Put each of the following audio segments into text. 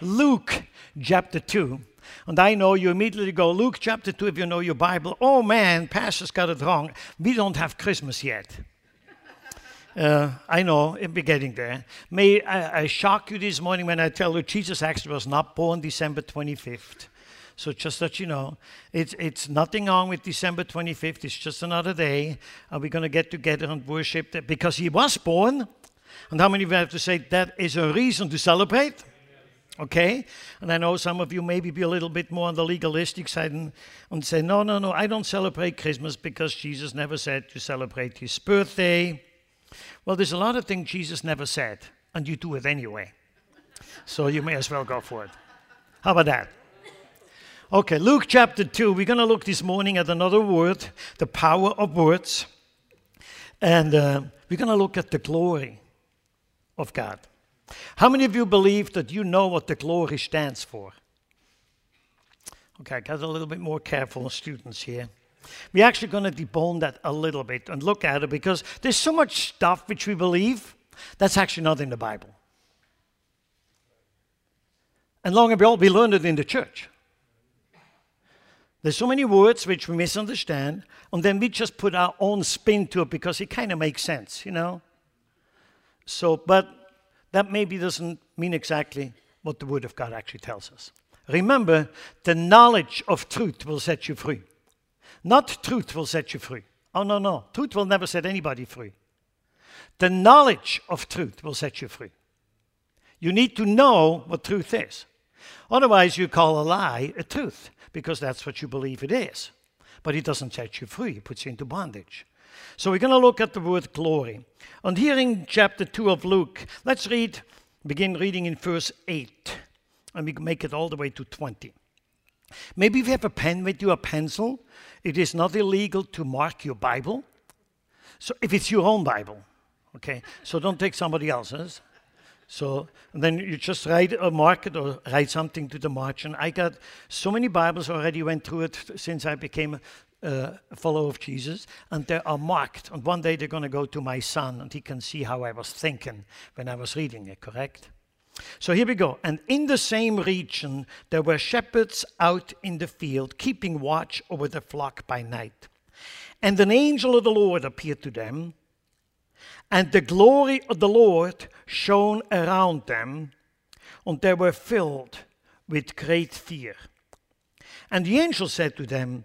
Luke chapter 2. And I know you immediately go, Luke chapter 2, if you know your Bible. Oh man, Pastor's got it wrong. We don't have Christmas yet. Uh, I know, it'll be getting there. May I, I, shock you this morning when I tell you Jesus actually was not born December 25th. So just that you know, it's, it's nothing wrong with December 25th. It's just another day. And we're going to get together and worship that because he was born. And how many of you have to say that is a reason to celebrate? Okay? And I know some of you maybe be a little bit more on the legalistic side and, and say, no, no, no, I don't celebrate Christmas because Jesus never said to celebrate his birthday. Well, there's a lot of things Jesus never said, and you do it anyway. So you may as well go for it. How about that? Okay, Luke chapter 2. We're going to look this morning at another word, the power of words. And uh, we're going to look at the glory of God. How many of you believe that you know what the glory stands for? Okay, I got a little bit more careful students here. We're actually going to debone that a little bit and look at it because there's so much stuff which we believe that's actually not in the Bible. And long ago, we learned it in the church. There's so many words which we misunderstand, and then we just put our own spin to it because it kind of makes sense, you know? So, but that maybe doesn't mean exactly what the Word of God actually tells us. Remember, the knowledge of truth will set you free. Not truth will set you free. Oh, no, no. Truth will never set anybody free. The knowledge of truth will set you free. You need to know what truth is. Otherwise, you call a lie a truth because that's what you believe it is. But it doesn't set you free, it puts you into bondage. So we're going to look at the word glory. And here in chapter 2 of Luke, let's read, begin reading in verse 8, and we make it all the way to 20. Maybe if you have a pen with you, a pencil, it is not illegal to mark your Bible. So if it's your own Bible, okay, so don't take somebody else's. So then you just write a mark it or write something to the margin. I got so many Bibles already went through it since I became uh, follower of Jesus, and they are marked. And one day they're going to go to my son, and he can see how I was thinking when I was reading it, correct? So here we go. And in the same region, there were shepherds out in the field, keeping watch over the flock by night. And an angel of the Lord appeared to them, and the glory of the Lord shone around them, and they were filled with great fear. And the angel said to them,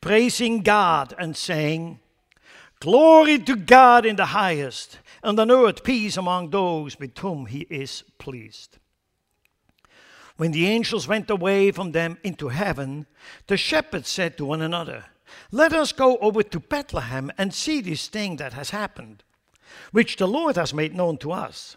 praising God and saying, Glory to God in the highest, and on earth peace among those with whom he is pleased. When the angels went away from them into heaven, the shepherds said to one another, Let us go over to Bethlehem and see this thing that has happened, which the Lord has made known to us.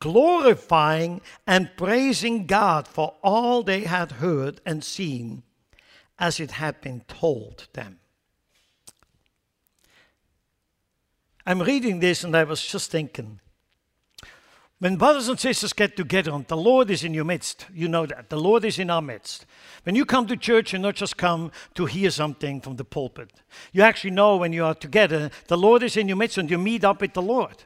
glorifying and praising God for all they had heard and seen as it had been told them. I'm reading this and I was just thinking when brothers and sisters get together and the Lord is in your midst, you know that. The Lord is in our midst. When you come to church, you not just come to hear something from the pulpit. You actually know when you are together, the Lord is in your midst and you meet up with the Lord.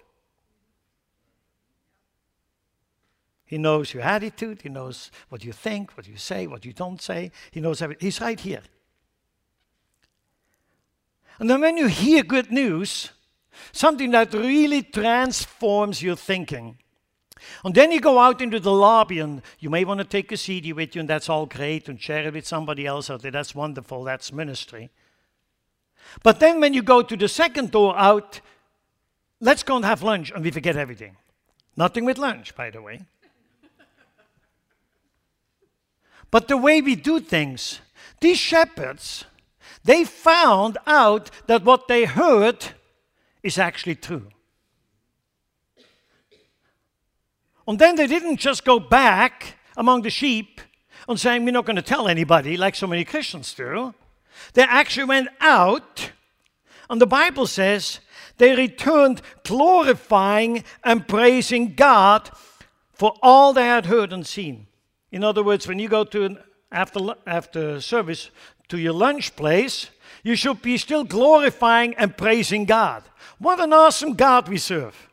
He knows your attitude. He knows what you think, what you say, what you don't say. He knows everything. He's right here. And then when you hear good news, something that really transforms your thinking, And then you go out into the lobby and you may want to take a CD with you, and that's all great, and share it with somebody else out there. That's wonderful. That's ministry. But then when you go to the second door out, let's go and have lunch, and we forget everything. Nothing with lunch, by the way. But the way we do things, these shepherds, they found out that what they heard is actually true. And then they didn't just go back among the sheep and saying, We're not going to tell anybody, like so many Christians do. They actually went out, and the Bible says they returned glorifying and praising God for all they had heard and seen. In other words, when you go to an after, after service to your lunch place, you should be still glorifying and praising God. What an awesome God we serve.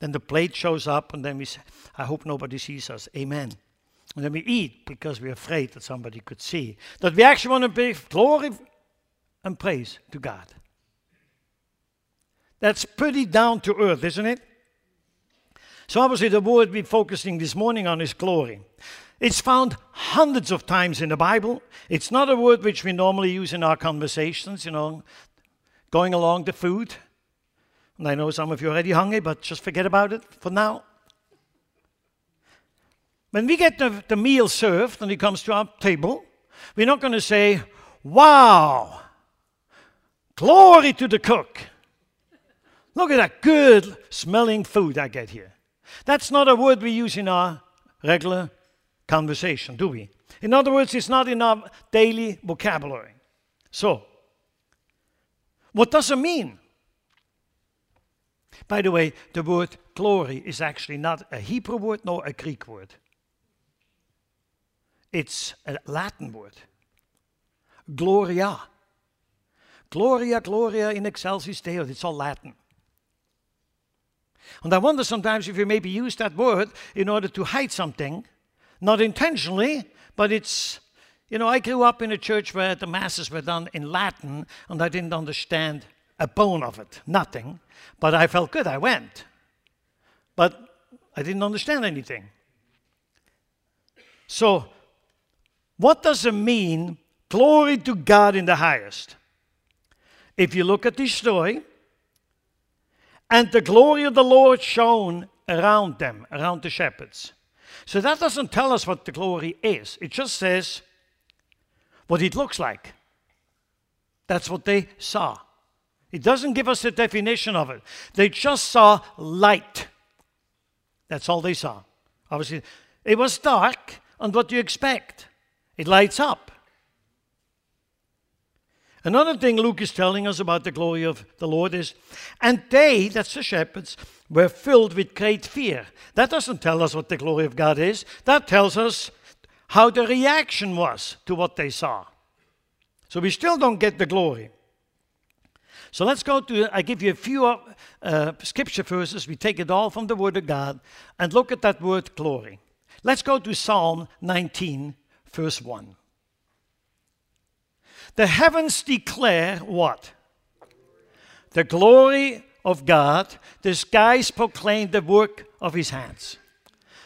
Then the plate shows up, and then we say, I hope nobody sees us. Amen. And then we eat because we're afraid that somebody could see. That we actually want to give glory and praise to God. That's pretty down to earth, isn't it? So, obviously, the word we're focusing this morning on is glory. It's found hundreds of times in the Bible. It's not a word which we normally use in our conversations, you know, going along the food. And I know some of you are already hungry, but just forget about it for now. When we get the, the meal served and it comes to our table, we're not going to say, Wow, glory to the cook. Look at that good smelling food I get here. That's not a word we use in our regular conversation, do we? In other words, it's not in our daily vocabulary. So, what does it mean? By the way, the word glory is actually not a Hebrew word nor a Greek word. It's a Latin word. Gloria. Gloria, Gloria in excelsis Deo. It's all Latin. And I wonder sometimes if you maybe use that word in order to hide something, not intentionally, but it's, you know, I grew up in a church where the masses were done in Latin and I didn't understand a bone of it, nothing. But I felt good, I went. But I didn't understand anything. So, what does it mean, glory to God in the highest? If you look at this story, and the glory of the Lord shone around them, around the shepherds. So that doesn't tell us what the glory is, it just says what it looks like. That's what they saw. It doesn't give us a definition of it. They just saw light. That's all they saw. Obviously, it was dark, and what do you expect? It lights up. Another thing Luke is telling us about the glory of the Lord is, and they, that's the shepherds, were filled with great fear. That doesn't tell us what the glory of God is, that tells us how the reaction was to what they saw. So we still don't get the glory. So let's go to, I give you a few uh, scripture verses. We take it all from the Word of God and look at that word glory. Let's go to Psalm 19, verse 1. The heavens declare what? The glory of God. The skies proclaim the work of his hands.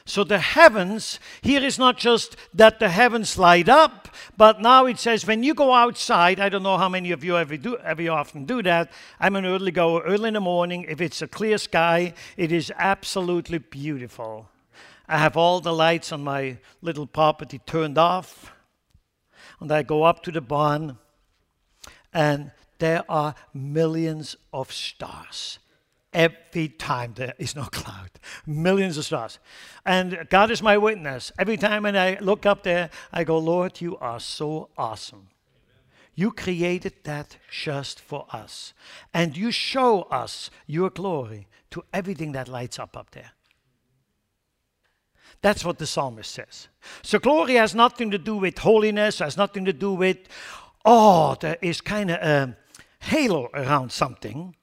So the heavens, here is not just that the heavens light up, but now it says when you go outside, I don't know how many of you ever do ever often do that. I'm an early goer, early in the morning. If it's a clear sky, it is absolutely beautiful. I have all the lights on my little property turned off, and I go up to the barn, and there are millions of stars every time there is no cloud. Millions of stars. And God is my witness. Every time when I look up there, I go, Lord, you are so awesome. You created that just for us. And you show us your glory to everything that lights up up there. That's what the psalmist says. So glory has nothing to do with holiness, has nothing to do with, oh, there is kind of a halo around something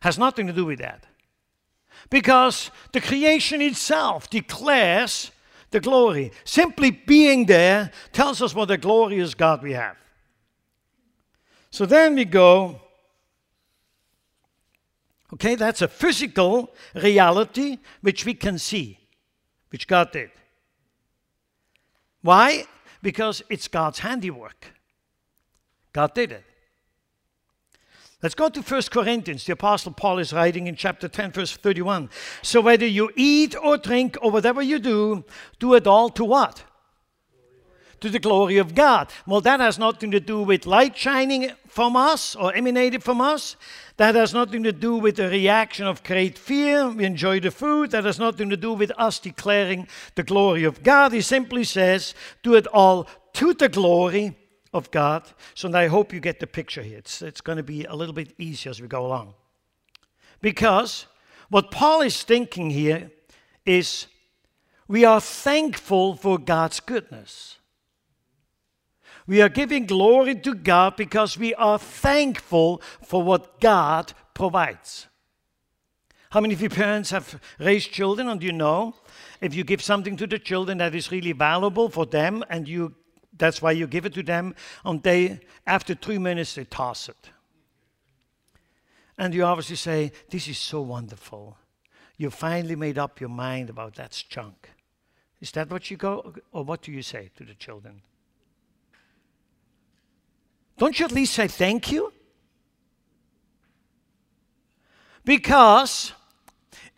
has nothing to do with that. Because the creation itself declares the glory. Simply being there tells us what a glorious God we have. So then we go Okay, that's a physical reality which we can see, which God did. Why? Because it's God's handiwork. God did it. Let's go to 1 Corinthians. The Apostle Paul is writing in chapter 10, verse 31. So whether you eat or drink or whatever you do, do it all to what? To the glory of God. Well, that has nothing to do with light shining from us or emanated from us. That has nothing to do with the reaction of great fear. We enjoy the food. That has nothing to do with us declaring the glory of God. He simply says, do it all to the glory of God. So I hope you get the picture here. It's, it's going to be a little bit easier as we go along. Because what Paul is thinking here is we are thankful for God's goodness. We are giving glory to God because we are thankful for what God provides. How many of you parents have raised children and you know if you give something to the children that is really valuable for them and you that's why you give it to them. And they, after three minutes, they toss it. And you obviously say, This is so wonderful. You finally made up your mind about that junk. Is that what you go, or what do you say to the children? Don't you at least say thank you? Because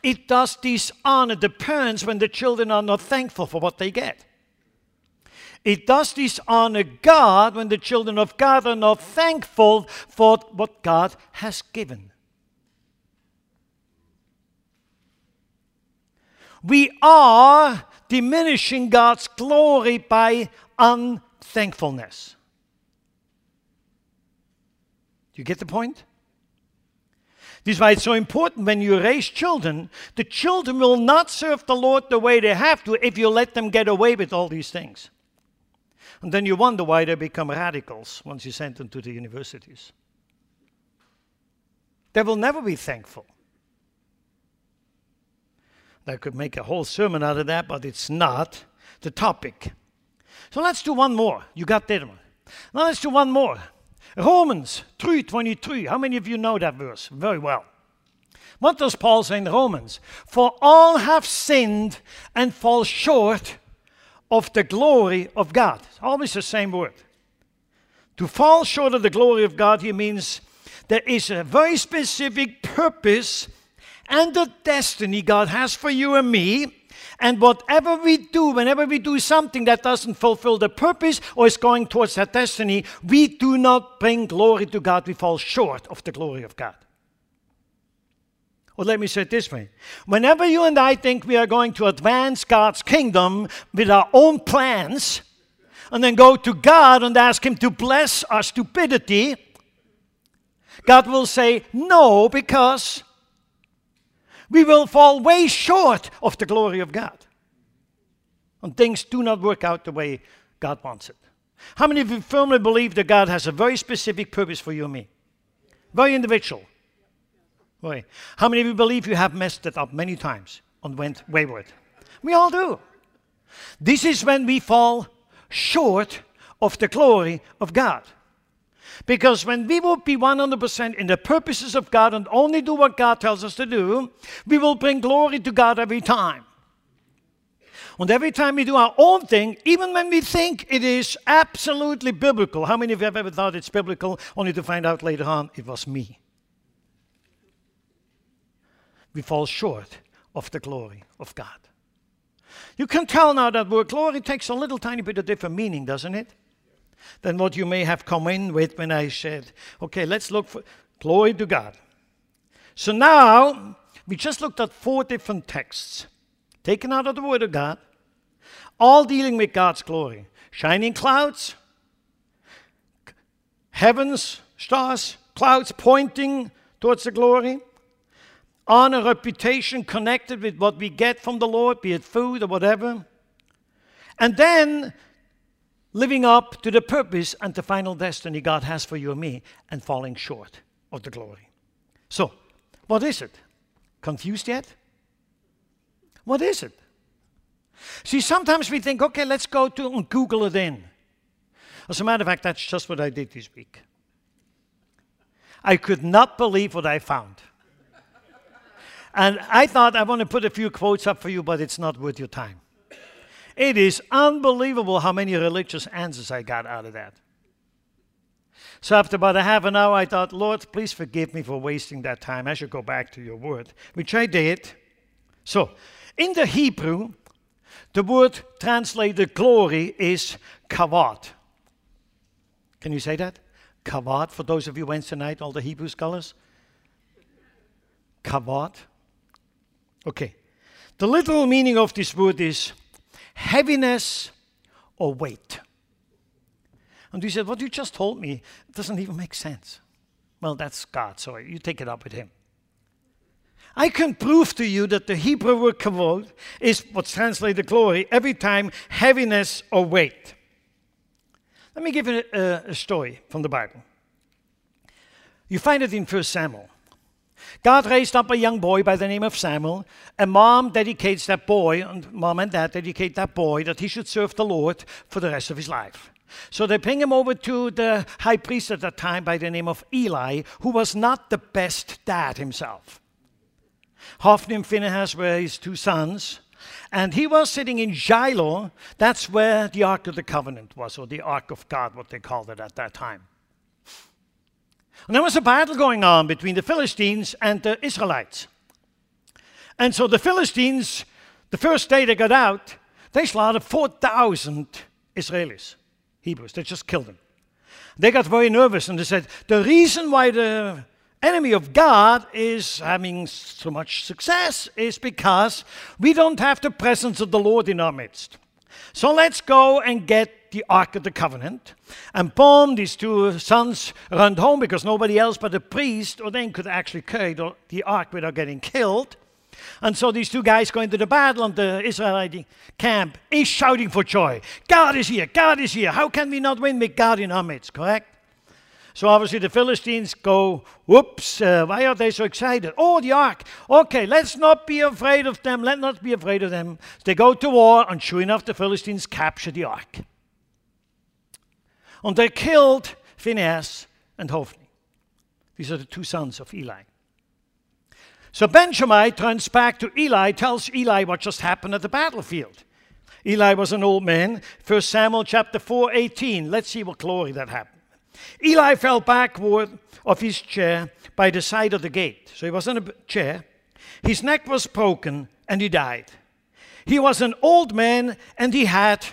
it does dishonor the parents when the children are not thankful for what they get. It does dishonor God when the children of God are not thankful for what God has given. We are diminishing God's glory by unthankfulness. Do you get the point? This is why it's so important when you raise children. The children will not serve the Lord the way they have to if you let them get away with all these things. And then you wonder why they become radicals once you send them to the universities. They will never be thankful. I could make a whole sermon out of that, but it's not the topic. So let's do one more. You got that one. Now let's do one more. Romans 3:23. How many of you know that verse? Very well. What does Paul say in Romans? For all have sinned and fall short of the glory of God. It's always the same word. To fall short of the glory of God here means there is a very specific purpose and a destiny God has for you and me. And whatever we do, whenever we do something that doesn't fulfill the purpose or is going towards that destiny, we do not bring glory to God. We fall short of the glory of God. Or let me say it this way whenever you and I think we are going to advance God's kingdom with our own plans, and then go to God and ask Him to bless our stupidity, God will say no because we will fall way short of the glory of God. And things do not work out the way God wants it. How many of you firmly believe that God has a very specific purpose for you and me? Very individual. Boy, how many of you believe you have messed it up many times and went wayward? We all do. This is when we fall short of the glory of God. Because when we will be 100% in the purposes of God and only do what God tells us to do, we will bring glory to God every time. And every time we do our own thing, even when we think it is absolutely biblical, how many of you have ever thought it's biblical only to find out later on it was me? We fall short of the glory of God. You can tell now that word glory takes a little tiny bit of different meaning, doesn't it? Than what you may have come in with when I said, okay, let's look for glory to God. So now we just looked at four different texts taken out of the Word of God, all dealing with God's glory. Shining clouds, heavens, stars, clouds pointing towards the glory honor, reputation connected with what we get from the Lord, be it food or whatever. And then living up to the purpose and the final destiny God has for you and me and falling short of the glory. So, what is it? Confused yet? What is it? See, sometimes we think, okay, let's go to and Google it in. As a matter of fact, that's just what I did this week. I could not believe what I found. And I thought I want to put a few quotes up for you, but it's not worth your time. It is unbelievable how many religious answers I got out of that. So after about a half an hour, I thought, Lord, please forgive me for wasting that time. I should go back to your word, which I did. So, in the Hebrew, the word translated glory is kavod. Can you say that? Kavod, for those of you Wednesday night, all the Hebrew scholars? Kavod. Okay. The literal meaning of this word is heaviness or weight. And you said, What you just told me doesn't even make sense. Well, that's God, so you take it up with Him. I can prove to you that the Hebrew word kavod is what's translated glory every time heaviness or weight. Let me give you a, a story from the Bible. You find it in 1 Samuel. God raised up a young boy by the name of Samuel, and mom dedicates that boy, and mom and dad dedicate that boy that he should serve the Lord for the rest of his life. So they bring him over to the high priest at that time by the name of Eli, who was not the best dad himself. Hophni and Phinehas were his two sons, and he was sitting in Shiloh. That's where the Ark of the Covenant was, or the Ark of God, what they called it at that time. And there was a battle going on between the Philistines and the Israelites. And so the Philistines, the first day they got out, they slaughtered 4,000 Israelis. Hebrews. They just killed them. They got very nervous and they said, The reason why the enemy of God is having so much success is because we don't have the presence of the Lord in our midst. So let's go and get the Ark of the Covenant. And boom, these two sons run home because nobody else but the priest or then could actually carry the, the Ark without getting killed. And so these two guys go into the battle, and the Israelite camp is shouting for joy. God is here, God is here. How can we not win with God in our midst, correct? So obviously the Philistines go, whoops, uh, why are they so excited? Oh, the ark. Okay, let's not be afraid of them. Let's not be afraid of them. They go to war, and sure enough, the Philistines capture the ark. And they killed Phinehas and Hophni. These are the two sons of Eli. So Benjamin turns back to Eli, tells Eli what just happened at the battlefield. Eli was an old man. 1 Samuel chapter 4, 18. Let's see what glory that happened. Eli fell backward of his chair by the side of the gate. So he was in a chair. His neck was broken and he died. He was an old man and he had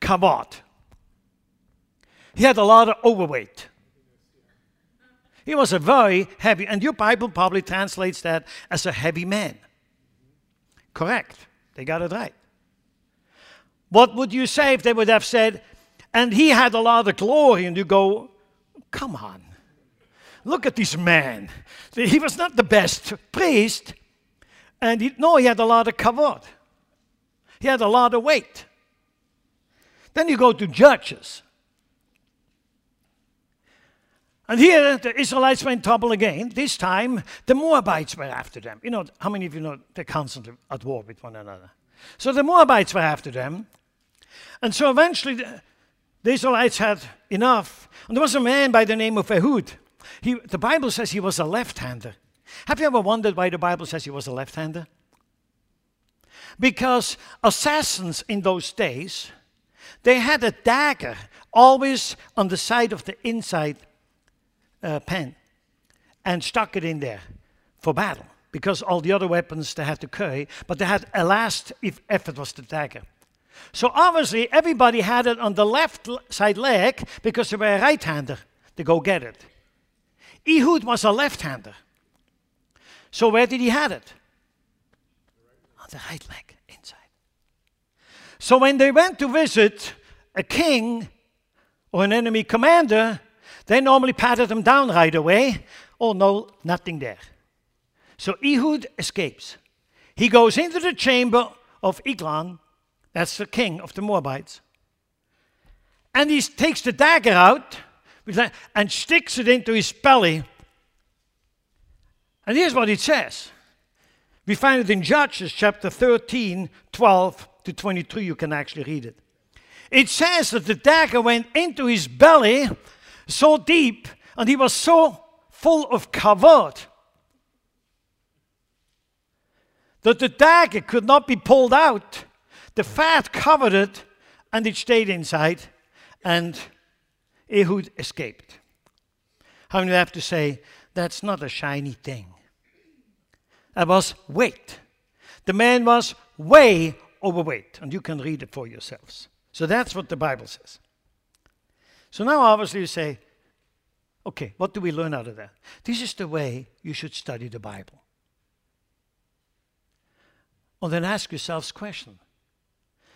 kavod. He had a lot of overweight. He was a very heavy, and your Bible probably translates that as a heavy man. Correct. They got it right. What would you say if they would have said, and he had a lot of glory, and you go, come on. Look at this man. He was not the best priest, and he, no, he had a lot of kavod. He had a lot of weight. Then you go to Judges. And here the Israelites were in trouble again. This time the Moabites were after them. You know, how many of you know they're constantly at war with one another? So the Moabites were after them. And so eventually the, the Israelites had enough. And there was a man by the name of Ehud. He, the Bible says he was a left hander. Have you ever wondered why the Bible says he was a left hander? Because assassins in those days, they had a dagger always on the side of the inside uh, pen and stuck it in there for battle because all the other weapons they had to carry, but they had a last if effort was the dagger. So obviously everybody had it on the left side leg because they were a right-hander to go get it. Ehud was a left-hander. So where did he have it? On the right leg, inside. So when they went to visit a king or an enemy commander, they normally patted him down right away. Oh, no, nothing there. So Ehud escapes. He goes into the chamber of Eglon, that's the king of the Moabites, and he takes the dagger out and sticks it into his belly. And here's what it says. We find it in Judges chapter 13, 12 to 23. You can actually read it. It says that the dagger went into his belly so deep and he was so full of kavod that the dagger could not be pulled out. The fat covered it and it stayed inside, and Ehud escaped. How many have to say, that's not a shiny thing? That was weight. The man was way overweight, and you can read it for yourselves. So that's what the Bible says. So now, obviously, you say, okay, what do we learn out of that? This is the way you should study the Bible. And then ask yourselves question.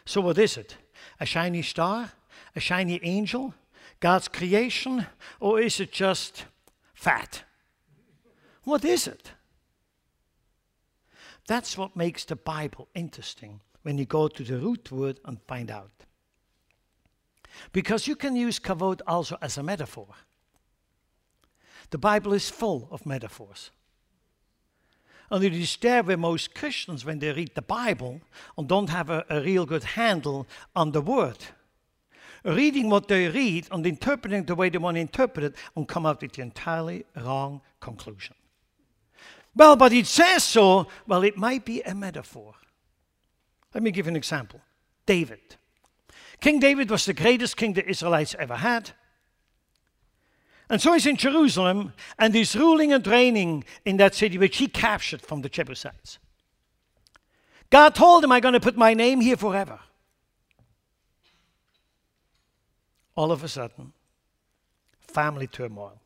So what is it? A shiny star? A shiny angel? God's creation? Or is it just fat? What is it? That's what makes the Bible interesting when you go to the root word and find out. Because you can use kavod also as a metaphor. The Bible is full of metaphors. And it is there where most Christians, when they read the Bible and don't have a, a real good handle on the word, reading what they read and interpreting the way they want to interpret it and come out with the entirely wrong conclusion. Well, but it says so. Well, it might be a metaphor. Let me give you an example David. King David was the greatest king the Israelites ever had. And so he's in Jerusalem and he's ruling and reigning in that city which he captured from the Jebusites. God told him, I'm going to put my name here forever. All of a sudden, family turmoil.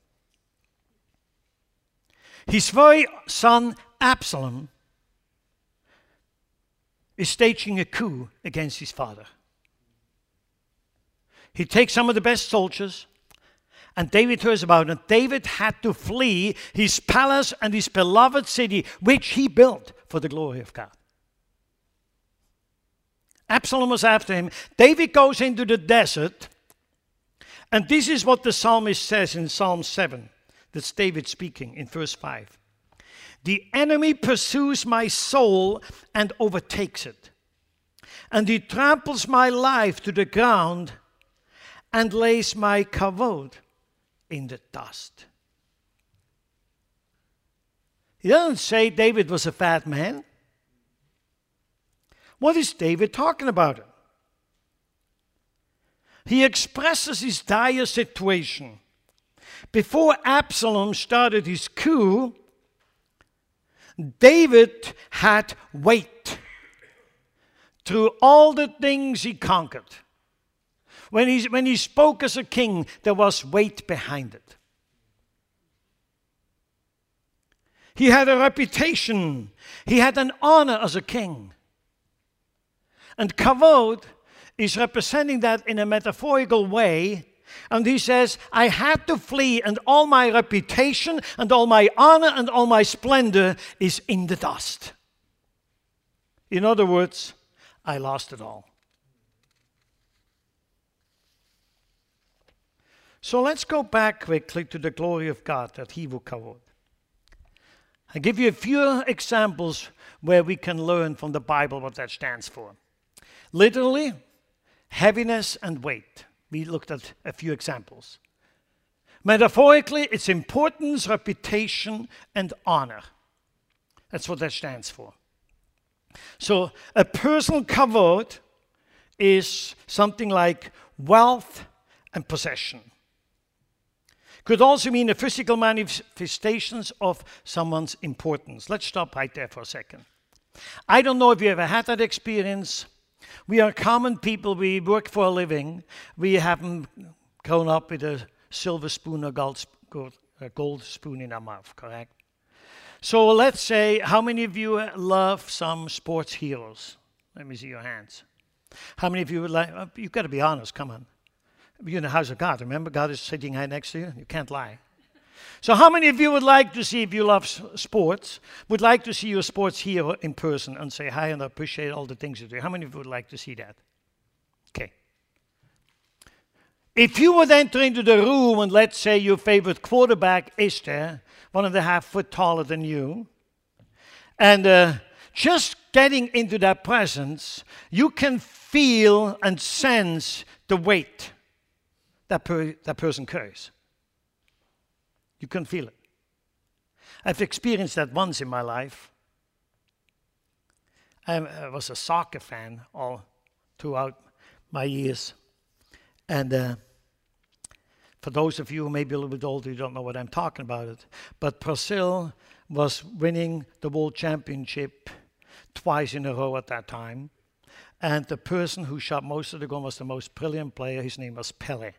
His very son Absalom is staging a coup against his father. He takes some of the best soldiers, and David hears about it. David had to flee his palace and his beloved city, which he built for the glory of God. Absalom was after him. David goes into the desert, and this is what the psalmist says in Psalm 7. That's David speaking in verse 5. The enemy pursues my soul and overtakes it. And he tramples my life to the ground and lays my kavod in the dust. He doesn't say David was a fat man. What is David talking about? He expresses his dire situation. Before Absalom started his coup, David had weight through all the things he conquered. When he, when he spoke as a king, there was weight behind it. He had a reputation, he had an honor as a king. And Kavod is representing that in a metaphorical way. And he says, I had to flee, and all my reputation, and all my honor, and all my splendor is in the dust. In other words, I lost it all. So let's go back quickly to the glory of God that He will cover. I give you a few examples where we can learn from the Bible what that stands for. Literally, heaviness and weight. We looked at a few examples. Metaphorically, it's importance, reputation, and honor. That's what that stands for. So, a personal kavod is something like wealth and possession. Could also mean the physical manifestations of someone's importance. Let's stop right there for a second. I don't know if you ever had that experience. We are common people. We work for a living. We haven't grown up with a silver spoon or gold, gold spoon in our mouth, correct? So let's say, how many of you love some sports heroes? Let me see your hands. How many of you would like, uh, you've got to be honest, come on. You're in the house of God. Remember, God is sitting right next to you. You can't lie. So, how many of you would like to see, if you love sports, would like to see your sports hero in person and say hi and appreciate all the things you do? How many of you would like to see that? Okay. If you would enter into the room and let's say your favorite quarterback is there, one and a half foot taller than you, and uh, just getting into that presence, you can feel and sense the weight that, per, that person carries. You can feel it. I've experienced that once in my life. I, I was a soccer fan all throughout my years. And uh, for those of you who may be a little bit older, you don't know what I'm talking about. It. But Brazil was winning the world championship twice in a row at that time. And the person who shot most of the goals was the most brilliant player. His name was Pele.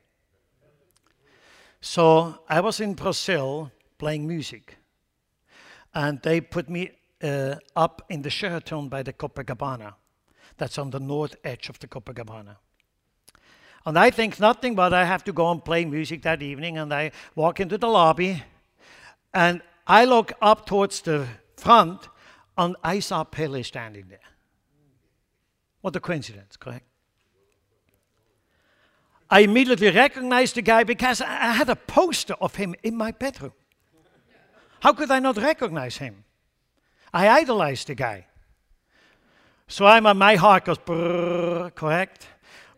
So I was in Brazil playing music. And they put me uh, up in the Sheraton by the Copacabana. That's on the north edge of the Copacabana. And I think nothing but I have to go and play music that evening. And I walk into the lobby and I look up towards the front and I saw Pele standing there. What a coincidence, correct? I immediately recognized the guy because I had a poster of him in my bedroom. How could I not recognize him? I idolized the guy. So I'm, my heart goes, correct?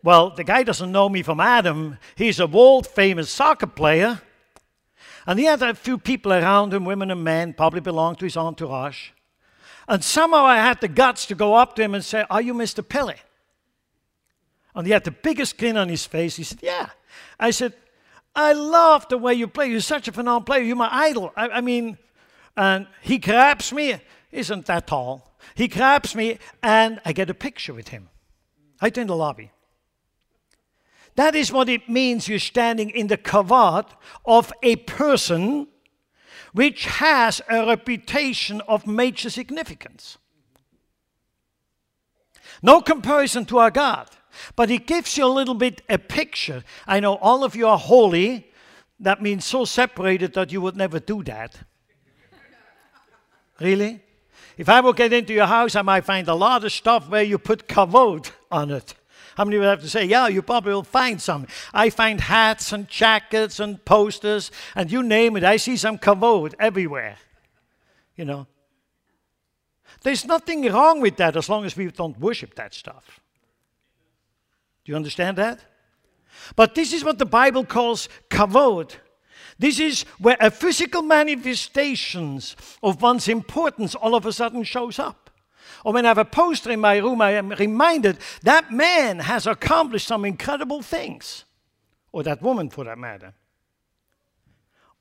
Well, the guy doesn't know me from Adam. He's a world famous soccer player. And he had a few people around him, women and men, probably belonged to his entourage. And somehow I had the guts to go up to him and say, Are you Mr. Pele? And he had the biggest grin on his face. He said, Yeah. I said, I love the way you play. You're such a phenomenal player. You're my idol. I, I mean, and he grabs me. Isn't that tall? He grabs me, and I get a picture with him. Right in the lobby. That is what it means you're standing in the kavod of a person which has a reputation of major significance. No comparison to our God, but it gives you a little bit a picture. I know all of you are holy. That means so separated that you would never do that. really? If I would get into your house, I might find a lot of stuff where you put kavod on it. How many would have to say, yeah, you probably will find some. I find hats and jackets and posters and you name it. I see some kavod everywhere. You know. There's nothing wrong with that as long as we don't worship that stuff. Do you understand that? But this is what the Bible calls kavod. This is where a physical manifestations of one's importance all of a sudden shows up. Or when I have a poster in my room, I am reminded that man has accomplished some incredible things. Or that woman, for that matter.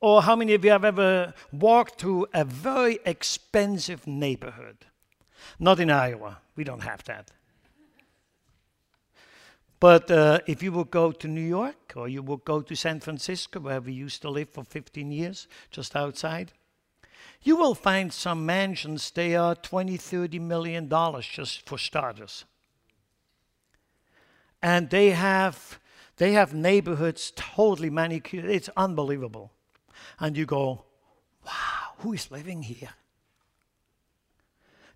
Or how many of you have ever walked through a very expensive neighborhood? Not in Iowa, we don't have that. But uh, if you would go to New York or you would go to San Francisco, where we used to live for 15 years, just outside, you will find some mansions, they are 20, 30 million dollars just for starters. And they have they have neighborhoods totally manicured. It's unbelievable. And you go, wow, who is living here?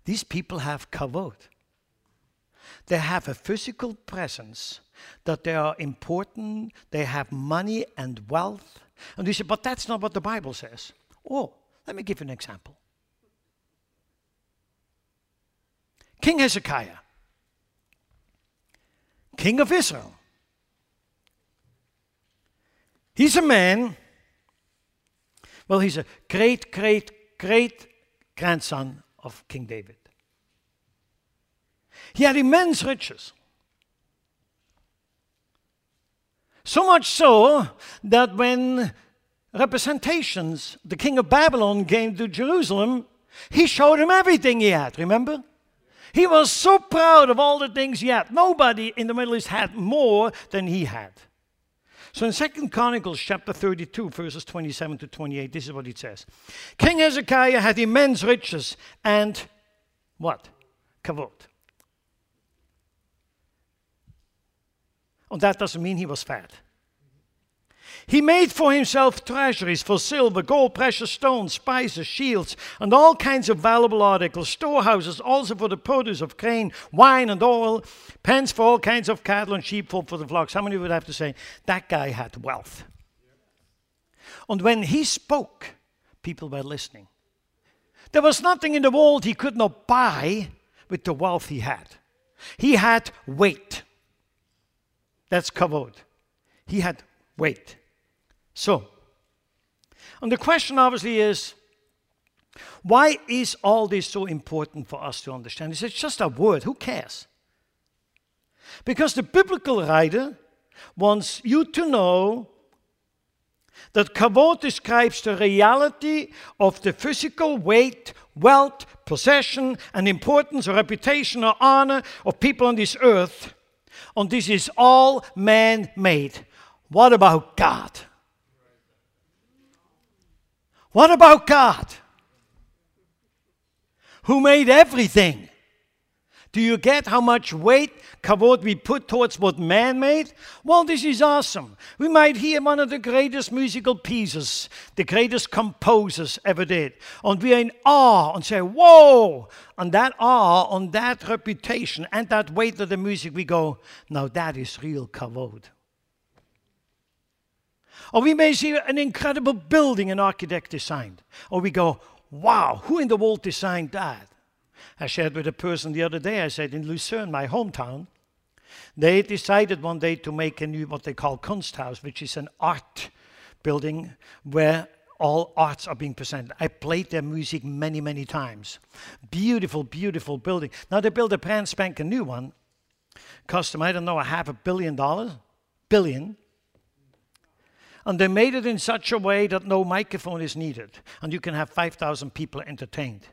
These people have kavod. They have a physical presence that they are important, they have money and wealth. And you say, but that's not what the Bible says. Oh, let me give you an example. King Hezekiah, king of Israel. He's a man, well, he's a great, great, great grandson of King David. He had immense riches. So much so that when representations, the king of Babylon came to Jerusalem, he showed him everything he had, remember? He was so proud of all the things he had. Nobody in the Middle East had more than he had. So in Second Chronicles chapter 32, verses 27 to 28, this is what it says. King Hezekiah had immense riches and what? Kavod. And that doesn't mean he was fat. He made for himself treasuries for silver, gold, precious stones, spices, shields, and all kinds of valuable articles, storehouses also for the produce of grain, wine, and oil, pens for all kinds of cattle and sheep for, the flocks. How many would have to say, that guy had wealth? And when he spoke, people were listening. There was nothing in the world he could not buy with the wealth he had. He had weight. That's kavod. He had weight. So, and the question obviously is Why is all this so important for us to understand? It's just a word. Who cares? Because the biblical writer wants you to know that kavod describes the reality of the physical weight, wealth, possession, and importance or reputation or honor of people on this earth. And this is all man made. What about God? What about God? Who made everything? Do you get how much weight, kavod, we put towards what man made? Well, this is awesome. We might hear one of the greatest musical pieces, the greatest composers ever did. And we are in awe and say, whoa! On that awe, on that reputation, and that weight of the music, we go, now that is real kavod. Or we may see an incredible building an architect designed. Or we go, wow, who in the world designed that? I shared with a person the other day, I said, in Lucerne, my hometown, they decided one day to make a new, what they call Kunsthaus, which is an art building where all arts are being presented. I played their music many, many times. Beautiful, beautiful building. Now they built a brand spanking new one. Cost them, I don't know, a half a billion dollars. Billion. And they made it in such a way that no microphone is needed. And you can have 5,000 people entertained.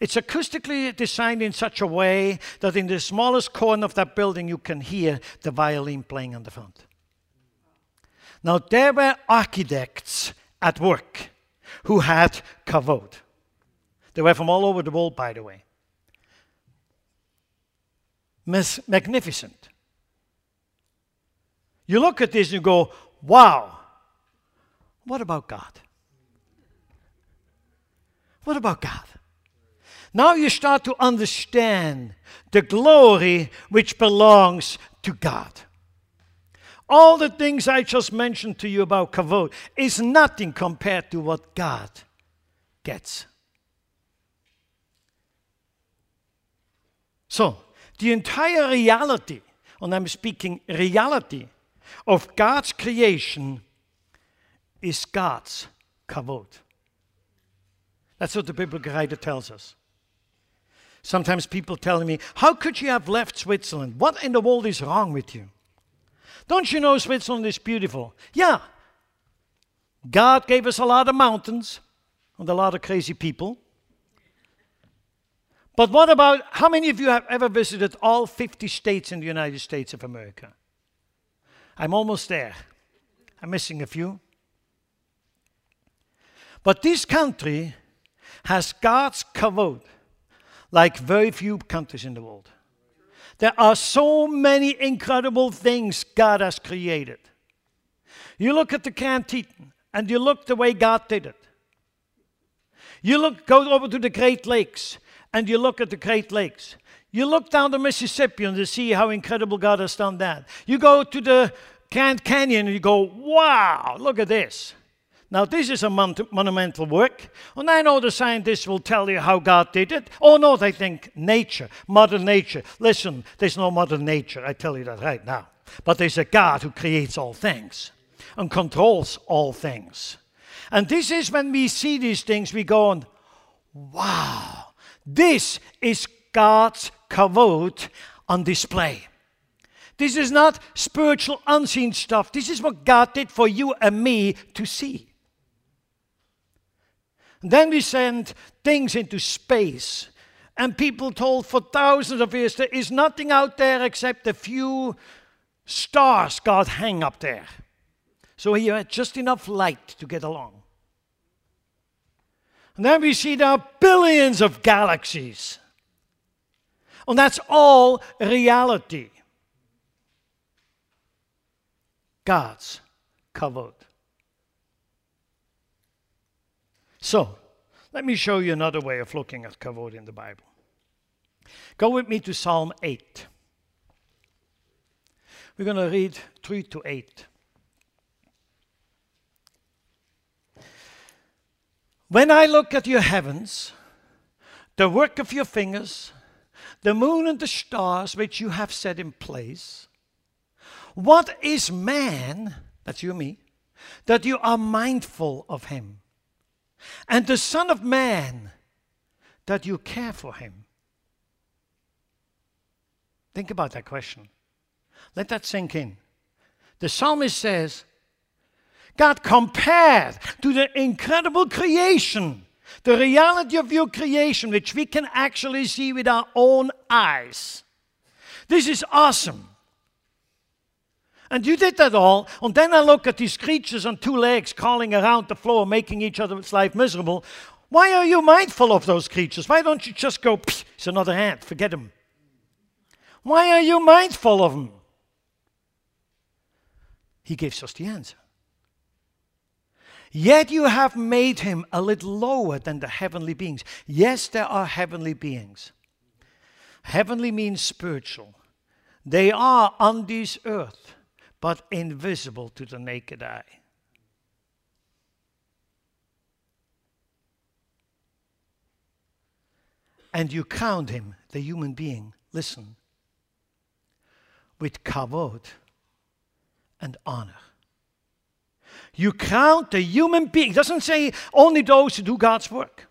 It's acoustically designed in such a way that in the smallest corner of that building you can hear the violin playing on the front. Now, there were architects at work who had kavod. They were from all over the world, by the way. Mas- magnificent. You look at this and you go, wow, what about God? What about God? Now you start to understand the glory which belongs to God. All the things I just mentioned to you about kavod is nothing compared to what God gets. So, the entire reality, and I'm speaking reality, of God's creation is God's kavod. That's what the biblical writer tells us. Sometimes people telling me, How could you have left Switzerland? What in the world is wrong with you? Don't you know Switzerland is beautiful? Yeah. God gave us a lot of mountains and a lot of crazy people. But what about how many of you have ever visited all 50 states in the United States of America? I'm almost there. I'm missing a few. But this country has God's kavod like very few countries in the world. There are so many incredible things God has created. You look at the Grand Teton and you look the way God did it. You look, go over to the Great Lakes and you look at the Great Lakes. You look down the Mississippi and you see how incredible God has done that. You go to the Grand Canyon and you go, wow, look at this. Now, this is a mon- monumental work, and I know the scientists will tell you how God did it. Oh, no, they think nature, Mother Nature. Listen, there's no Mother Nature, I tell you that right now. But there's a God who creates all things and controls all things. And this is when we see these things, we go on, wow, this is God's kavod on display. This is not spiritual, unseen stuff. This is what God did for you and me to see. Then we send things into space. And people told for thousands of years there is nothing out there except a few stars God hang up there. So he had just enough light to get along. And then we see there are billions of galaxies. And that's all reality. God's kavod. So, let me show you another way of looking at kavod in the Bible. Go with me to Psalm 8. We're going to read 3 to 8. When I look at your heavens, the work of your fingers, the moon and the stars which you have set in place, what is man, that's you and me, that you are mindful of him? And the Son of Man that you care for him? Think about that question. Let that sink in. The psalmist says, God compared to the incredible creation, the reality of your creation, which we can actually see with our own eyes. This is awesome. And you did that all, and then I look at these creatures on two legs crawling around the floor, making each other's life miserable. Why are you mindful of those creatures? Why don't you just go, it's another ant, forget him? Why are you mindful of them? He gives us the answer. Yet you have made him a little lower than the heavenly beings. Yes, there are heavenly beings. Heavenly means spiritual. They are on this earth, but invisible to the naked eye. And you count him, the human being, listen, with kavod and honor. You count the human being. Doesn't say only those who do God's work.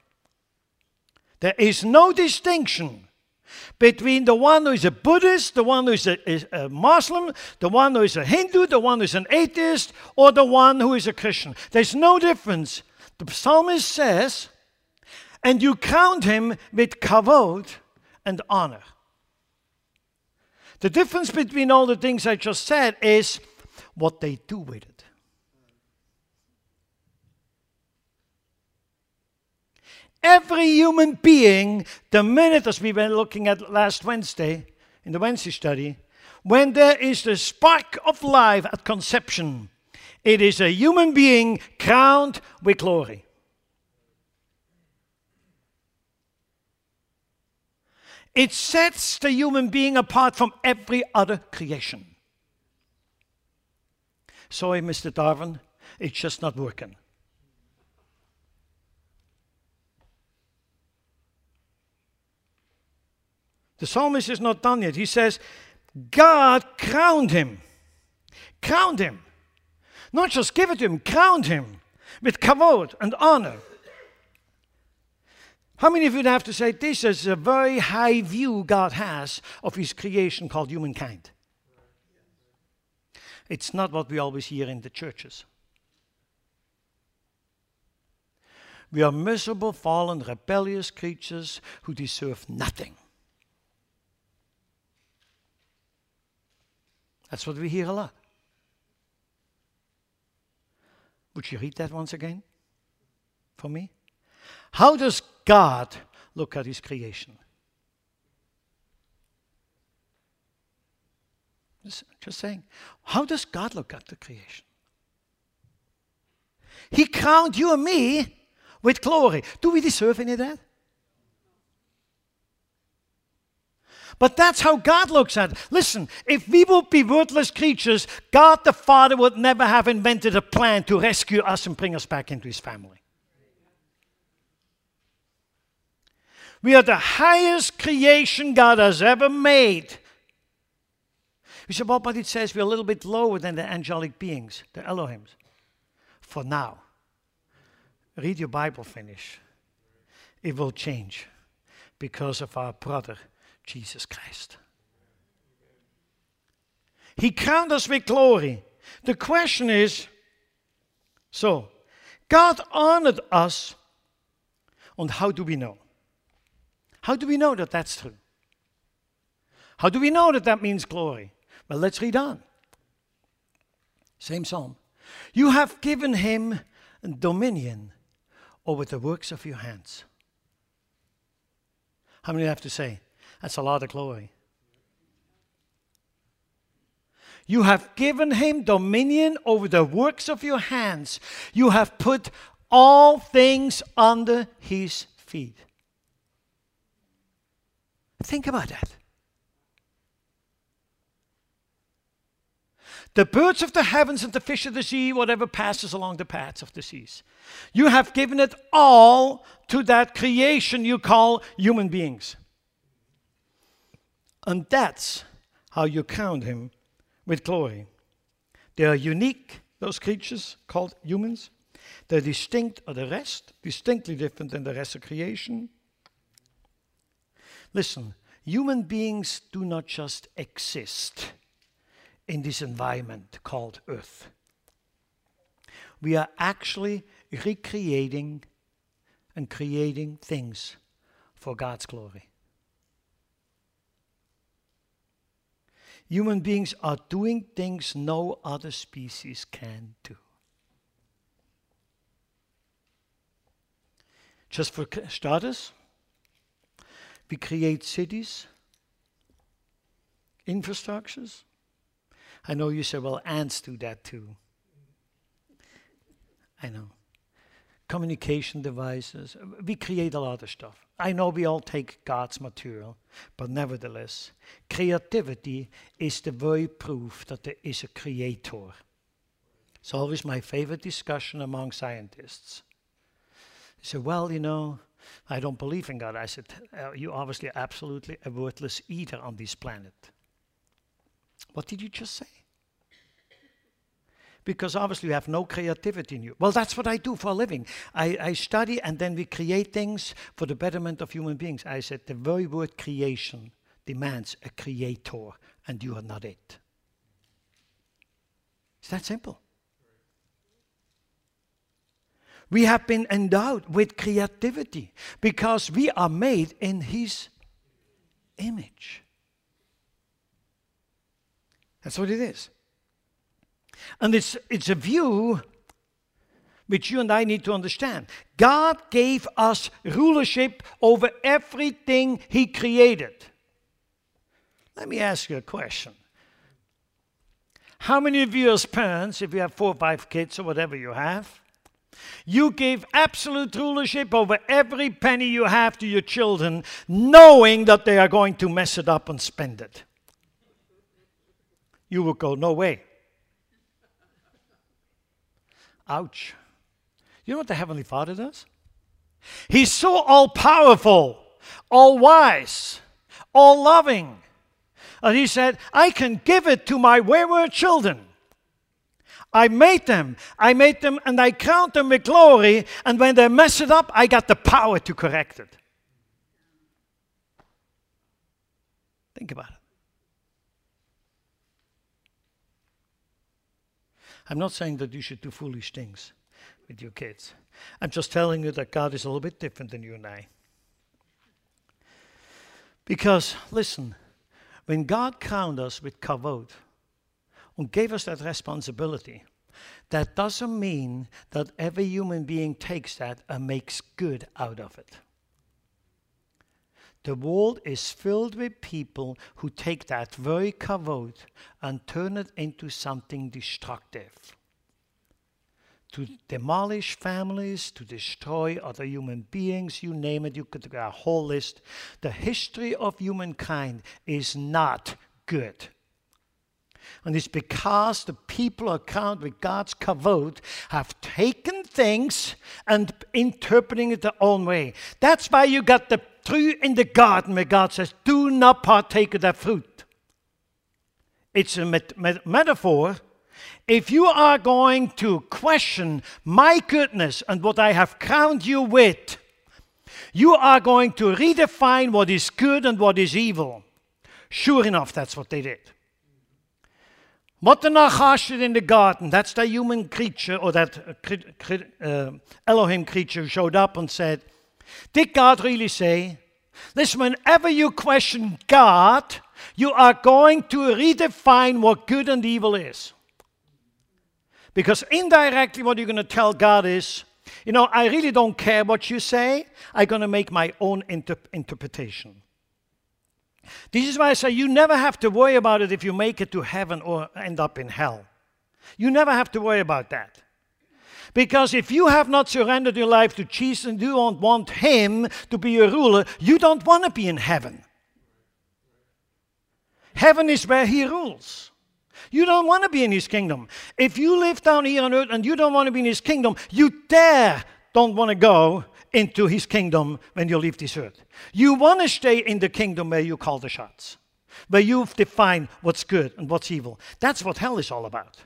There is no distinction between the one who is a Buddhist, the one who is a, is a, Muslim, the one who is a Hindu, the one who is an atheist, or the one who is a Christian. There's no difference. The psalmist says, and you count him with kavod and honor. The difference between all the things I just said is what they do with it. Every human being, the minute, as we were looking at last Wednesday in the Wednesday study, when there is the spark of life at conception, it is a human being crowned with glory. It sets the human being apart from every other creation. Sorry, Mr. Darwin, it's just not working. The psalmist is not done yet. He says, God crowned him. Crowned him. Not just give it to him, crowned him with kavod and honor. How many of you have to say this is a very high view God has of his creation called humankind? It's not what we always hear in the churches. We are miserable, fallen, rebellious creatures who deserve nothing. That's what we hear a lot. Would you read that once again for me? How does God look at his creation? Just saying. How does God look at the creation? He crowned you and me with glory. Do we deserve any of that? But that's how God looks at it. Listen, if we would be worthless creatures, God the Father would never have invented a plan to rescue us and bring us back into his family. We are the highest creation God has ever made. You say, well, but it says we're a little bit lower than the angelic beings, the Elohims. For now. Read your Bible finish. It will change because of our brother Jesus Christ. He crowned us with glory. The question is so, God honored us, and how do we know? How do we know that that's true? How do we know that that means glory? Well, let's read on. Same psalm. You have given him dominion over the works of your hands. How many have to say? That's a lot of glory. You have given him dominion over the works of your hands. You have put all things under his feet. Think about that. The birds of the heavens and the fish of the sea, whatever passes along the paths of the seas. You have given it all to that creation you call human beings. And that's how you crown him with glory. They are unique, those creatures called humans. They're distinct of the rest, distinctly different than the rest of creation. Listen, human beings do not just exist in this environment called Earth. We are actually recreating and creating things for God's glory. Human beings are doing things no other species can do. Just for starters, we create cities, infrastructures. I know you say, well, ants do that too. I know. Communication devices. We create a lot of stuff. I know we all take God's material, but nevertheless, creativity is the very proof that there is a creator. It's always my favorite discussion among scientists. They say, well, you know, I don't believe in God. I said, you obviously absolutely a worthless eater on this planet. What did you just say? Because obviously you have no creativity in you. Well, that's what I do for a living. I, I study and then we create things for the betterment of human beings. I said the very word creation demands a creator, and you are not it. It's that simple. We have been endowed with creativity because we are made in His image. That's what it is. And it's, it's a view which you and I need to understand. God gave us rulership over everything He created. Let me ask you a question. How many of you, as parents, if you have four or five kids or whatever you have, you give absolute rulership over every penny you have to your children, knowing that they are going to mess it up and spend it? You will go, No way. Ouch. You know what the Heavenly Father does? He's so all powerful, all wise, all loving. And He said, I can give it to my wayward children. I made them. I made them and I crowned them with glory. And when they mess it up, I got the power to correct it. Think about it. I'm not saying that you should do foolish things with your kids. I'm just telling you that God is a little bit different than you and I. Because, listen, when God crowned us with kavod and gave us that responsibility, that doesn't mean that every human being takes that and makes good out of it. The world is filled with people who take that very kavod and turn it into something destructive. To demolish families, to destroy other human beings, you name it, you could get a whole list. The history of humankind is not good. And it's because the people account with God's kavod have taken things and interpreting it their own way. That's why you got the tree in the garden where God says, Do not partake of that fruit. It's a met- met- metaphor. If you are going to question my goodness and what I have crowned you with, you are going to redefine what is good and what is evil. Sure enough, that's what they did. What the Nachash did in the garden, that's the human creature or that uh, uh, Elohim creature showed up and said, did God really say? Listen, whenever you question God, you are going to redefine what good and evil is. Because indirectly, what you're going to tell God is, you know, I really don't care what you say, I'm going to make my own inter- interpretation. This is why I say you never have to worry about it if you make it to heaven or end up in hell. You never have to worry about that. Because if you have not surrendered your life to Jesus and you don't want Him to be your ruler, you don't want to be in heaven. Heaven is where He rules. You don't want to be in His kingdom. If you live down here on earth and you don't want to be in His kingdom, you dare don't want to go into His kingdom when you leave this earth. You want to stay in the kingdom where you call the shots, where you've defined what's good and what's evil. That's what hell is all about.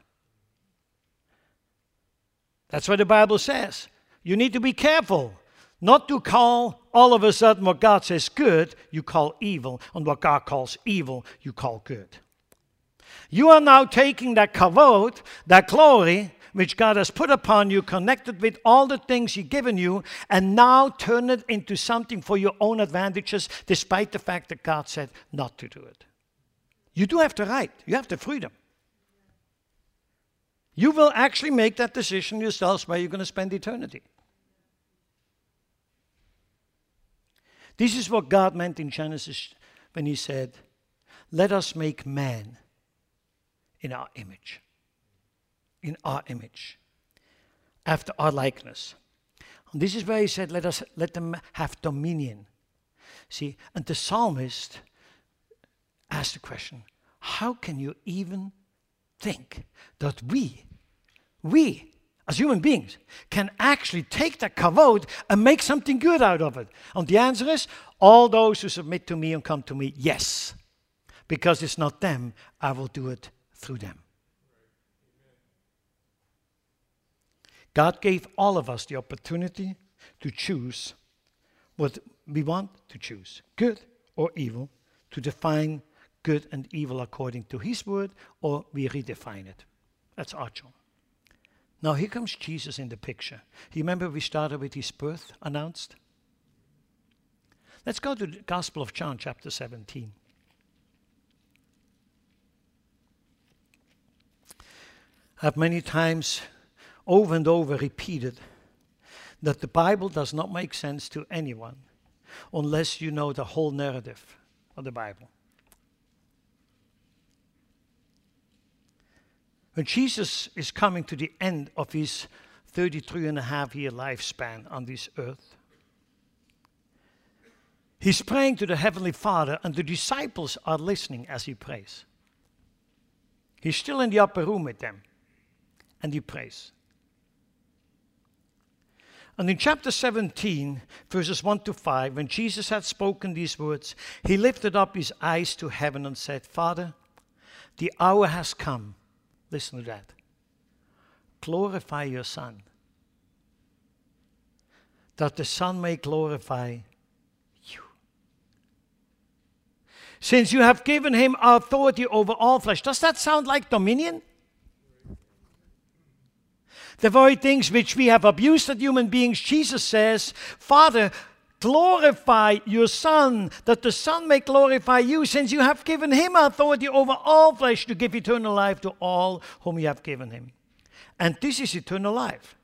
That's what the Bible says. You need to be careful not to call all of a sudden what God says good, you call evil, and what God calls evil, you call good. You are now taking that kavod, that glory, which God has put upon you, connected with all the things He's given you, and now turn it into something for your own advantages, despite the fact that God said not to do it. You do have the right, you have the freedom. You will actually make that decision yourselves where you're going to spend eternity. This is what God meant in Genesis when He said, Let us make man in our image. In our image. After our likeness. And this is where He said, Let us let them have dominion. See, and the psalmist asked the question, How can you even think that we, we, as human beings, can actually take that kavod and make something good out of it? And the answer is all those who submit to me and come to me, yes. Because it's not them, I will do it through them. God gave all of us the opportunity to choose what we want to choose good or evil, to define good and evil according to His word, or we redefine it. That's our job. Now, here comes Jesus in the picture. You remember we started with his birth announced? Let's go to the Gospel of John, chapter 17. I've many times, over and over, repeated that the Bible does not make sense to anyone unless you know the whole narrative of the Bible. When Jesus is coming to the end of his 33 and a half year lifespan on this earth, he's praying to the Heavenly Father, and the disciples are listening as he prays. He's still in the upper room with them, and he prays. And in chapter 17, verses 1 to 5, when Jesus had spoken these words, he lifted up his eyes to heaven and said, Father, the hour has come Listen to that. Glorify your Son, that the Son may glorify you. Since you have given him authority over all flesh. Does that sound like dominion? The very things which we have abused as human beings, Jesus says, Father, glorify your Son, that the Son may glorify you, since you have given him authority over all flesh to give eternal life to all whom you have given him. And this is eternal life,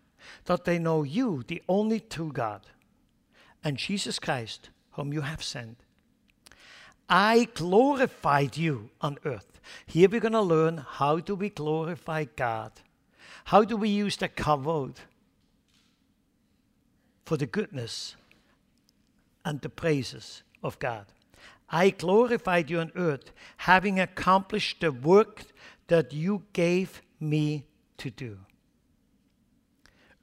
that they know you, the only true God, and Jesus Christ, whom you have sent. I glorified you on earth. Here we're going to learn how do we glorify God? How do we use the kavod for the goodness and the praises of God. I glorified you on earth, having accomplished the work that you gave me to do.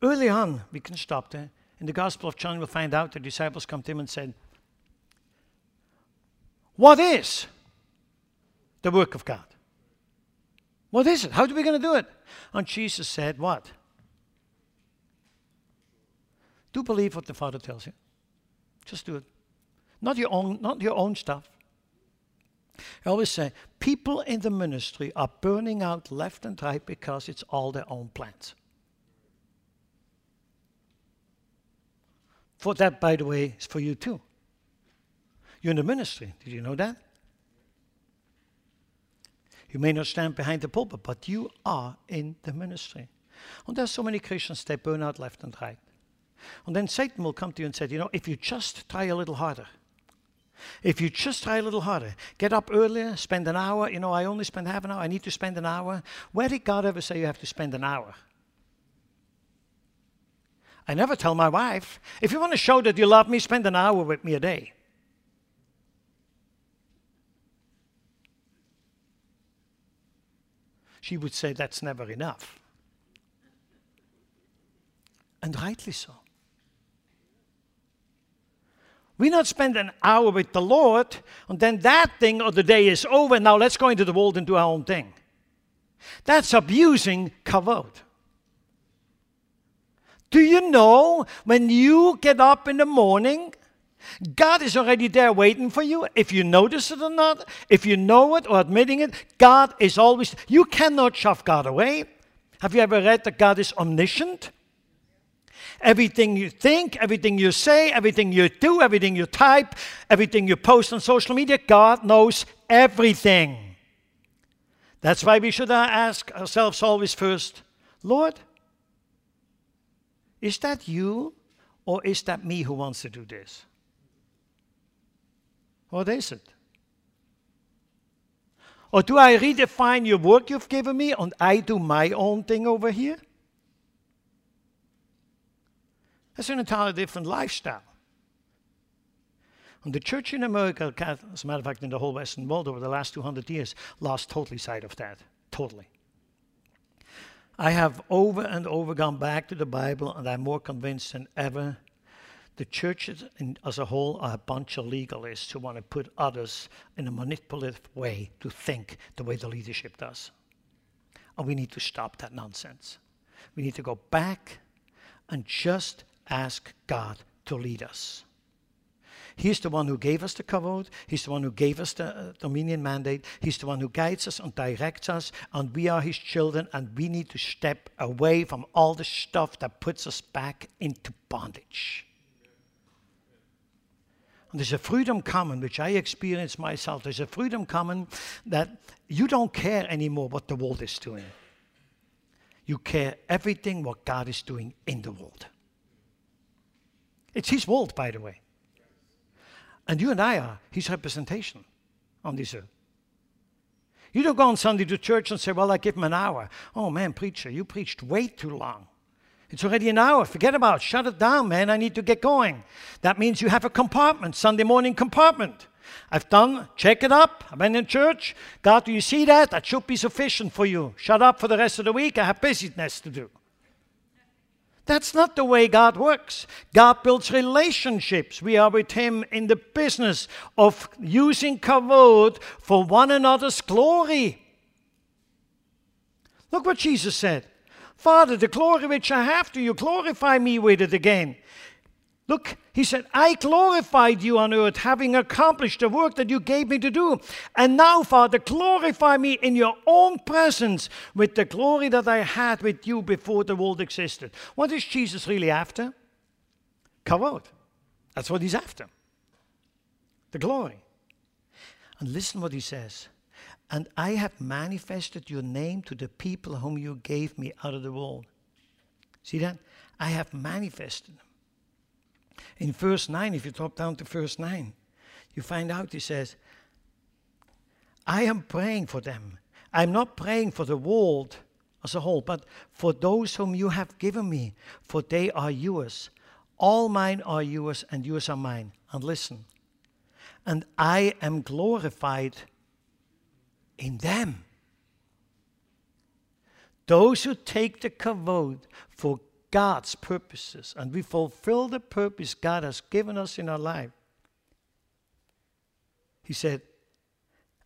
Early on, we can stop there. In the Gospel of John, we'll find out the disciples come to him and said, What is the work of God? What is it? How are we going to do it? And Jesus said, What? Do believe what the Father tells you. Just do it. Not your own, not your own stuff. I always say people in the ministry are burning out left and right because it's all their own plans. For that, by the way, is for you too. You're in the ministry. Did you know that? You may not stand behind the pulpit, but you are in the ministry. And there's so many Christians, they burn out left and right. And then Satan will come to you and say, you know, if you just try a little harder, if you just try a little harder, get up earlier, spend an hour. You know, I only spend half an hour. I need to spend an hour. Where did God ever say you have to spend an hour? I never tell my wife, if you want to show that you love me, spend an hour with me a day. She would say that's never enough. And rightly so. We not spend an hour with the Lord, and then that thing of the day is over. Now let's go into the world and do our own thing. That's abusing kavod. Do you know when you get up in the morning, God is already there waiting for you. If you notice it or not, if you know it or admitting it, God is always, you cannot shove God away. Have you ever read that God is omniscient? Everything you think, everything you say, everything you do, everything you type, everything you post on social media, God knows everything. That's why we should ask ourselves always first Lord, is that you or is that me who wants to do this? What is it? Or do I redefine your work you've given me and I do my own thing over here? That's an entirely different lifestyle. And the church in America, as a matter of fact, in the whole Western world over the last 200 years, lost totally sight of that. Totally. I have over and over gone back to the Bible, and I'm more convinced than ever the churches in, as a whole are a bunch of legalists who want to put others in a manipulative way to think the way the leadership does. And we need to stop that nonsense. We need to go back and just ask God to lead us. He's the one who gave us the kavod. He's the one who gave us the uh, dominion mandate. He's the one who guides us and directs us, and we are his children, and we need to step away from all the stuff that puts us back into bondage. And there's a freedom coming, which I experience myself. There's a freedom coming that you don't care anymore what the world is doing. You care everything what God is doing in the world. It's His world, by the way. And you and I are His representation on this earth. You don't go on Sunday to church and say, Well, I give him an hour. Oh man, preacher, you preached way too long. It's already an hour. Forget about it. Shut it down, man. I need to get going. That means you have a compartment, Sunday morning compartment. I've done, check it up. I've been in church. God, do you see that? That should be sufficient for you. Shut up for the rest of the week. I have business to do. That's not the way God works. God builds relationships. We are with Him in the business of using kavod for one another's glory. Look what Jesus said. Father, the glory which I have to you, glorify me with it again. Look, he said, I glorified you on earth, having accomplished the work that you gave me to do. And now, Father, glorify me in your own presence with the glory that I had with you before the world existed. What is Jesus really after? Kavod. That's what he's after. The glory. And listen what he says. And I have manifested your name to the people whom you gave me out of the world. See that? I have manifested them. In verse 9, if you drop down to verse 9, you find out he says, I am praying for them. I'm not praying for the world as a whole, but for those whom you have given me, for they are yours. All mine are yours, and yours are mine. And listen, and I am glorified in them. Those who take the kavod for God's purposes and we fulfill the purpose God has given us in our life. He said,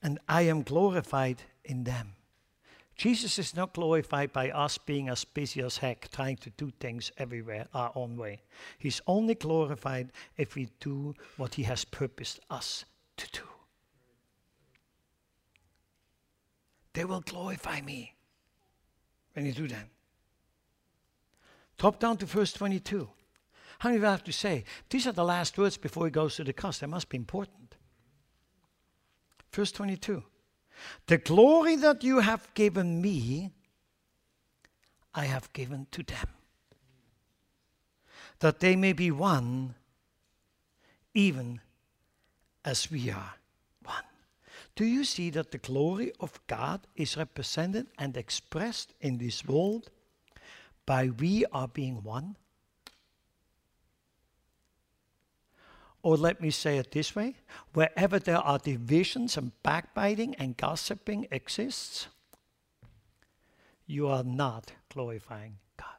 and I am glorified in them. Jesus is not glorified by us being as busy as heck, trying to do things everywhere our own way. He's only glorified if we do what He has purposed us to do. They will glorify me when you do that. Drop down to verse 22. How many of you have to say? These are the last words before he goes to the cross. They must be important. Verse 22. The glory that you have given me, I have given to them, that they may be one, even as we are one. do you see that the glory of God is represented and expressed in this world by we are being one? Or let me say it this way wherever there are divisions and backbiting and gossiping exists, you are not glorifying God.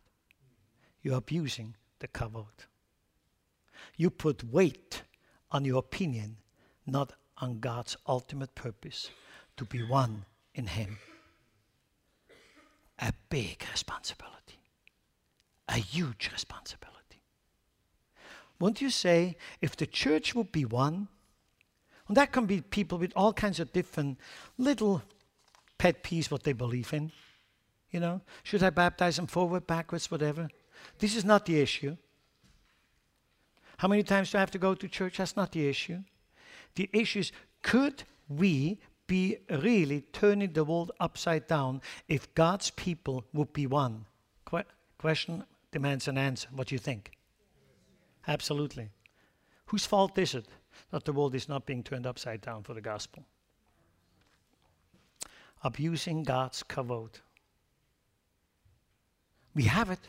You're abusing the kavod. You put weight on your opinion, not on God's ultimate purpose to be one in Him. A big responsibility. A huge responsibility. Won't you say, if the church would be one, and that can be people with all kinds of different little pet peeves what they believe in. You know, should I baptize them forward, backwards, whatever? This is not the issue. How many times do I have to go to church? That's not the issue. The issue is could we be really turning the world upside down if God's people would be one? Que- question demands an answer. What do you think? Absolutely. Whose fault is it that the world is not being turned upside down for the gospel? Abusing God's kavod. We have it.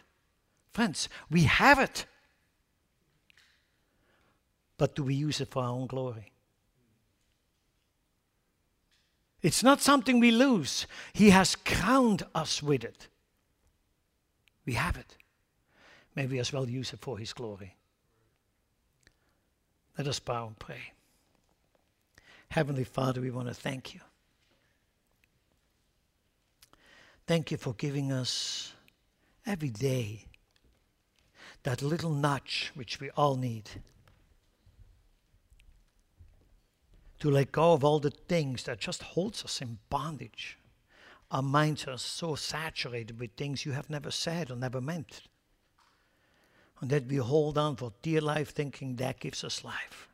Friends, we have it. But do we use it for our own glory? It's not something we lose. He has crowned us with it. We have it. May we as well use it for His glory. Let us bow and pray. Heavenly Father, we want to thank you. Thank you for giving us every day that little nudge which we all need to let go of all the things that just holds us in bondage. Our minds are so saturated with things you have never said or never meant. And that we hold on for dear life thinking that gives us life.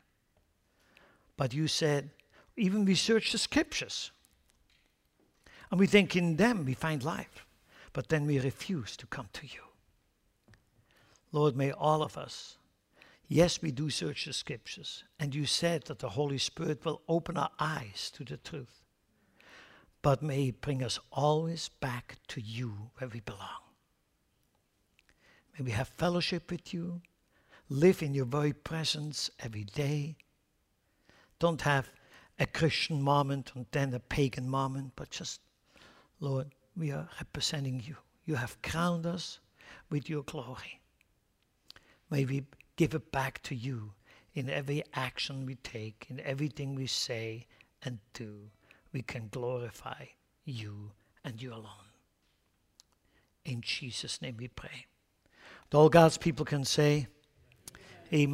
But you said, even we search the scriptures. And we think in them we find life. But then we refuse to come to you. Lord, may all of us Yes, we do search the scriptures. And you said that the Holy Spirit will open our eyes to the truth. But may He bring us always back to you where we belong. May we have fellowship with you, live in your very presence every day. Don't have a Christian moment and then a pagan moment, but just, Lord, we are representing you. You have crowned us with your glory. May we give it back to you in every action we take, in everything we say and do. We can glorify you and you alone. In Jesus' name we pray. All God's people can say, Amen.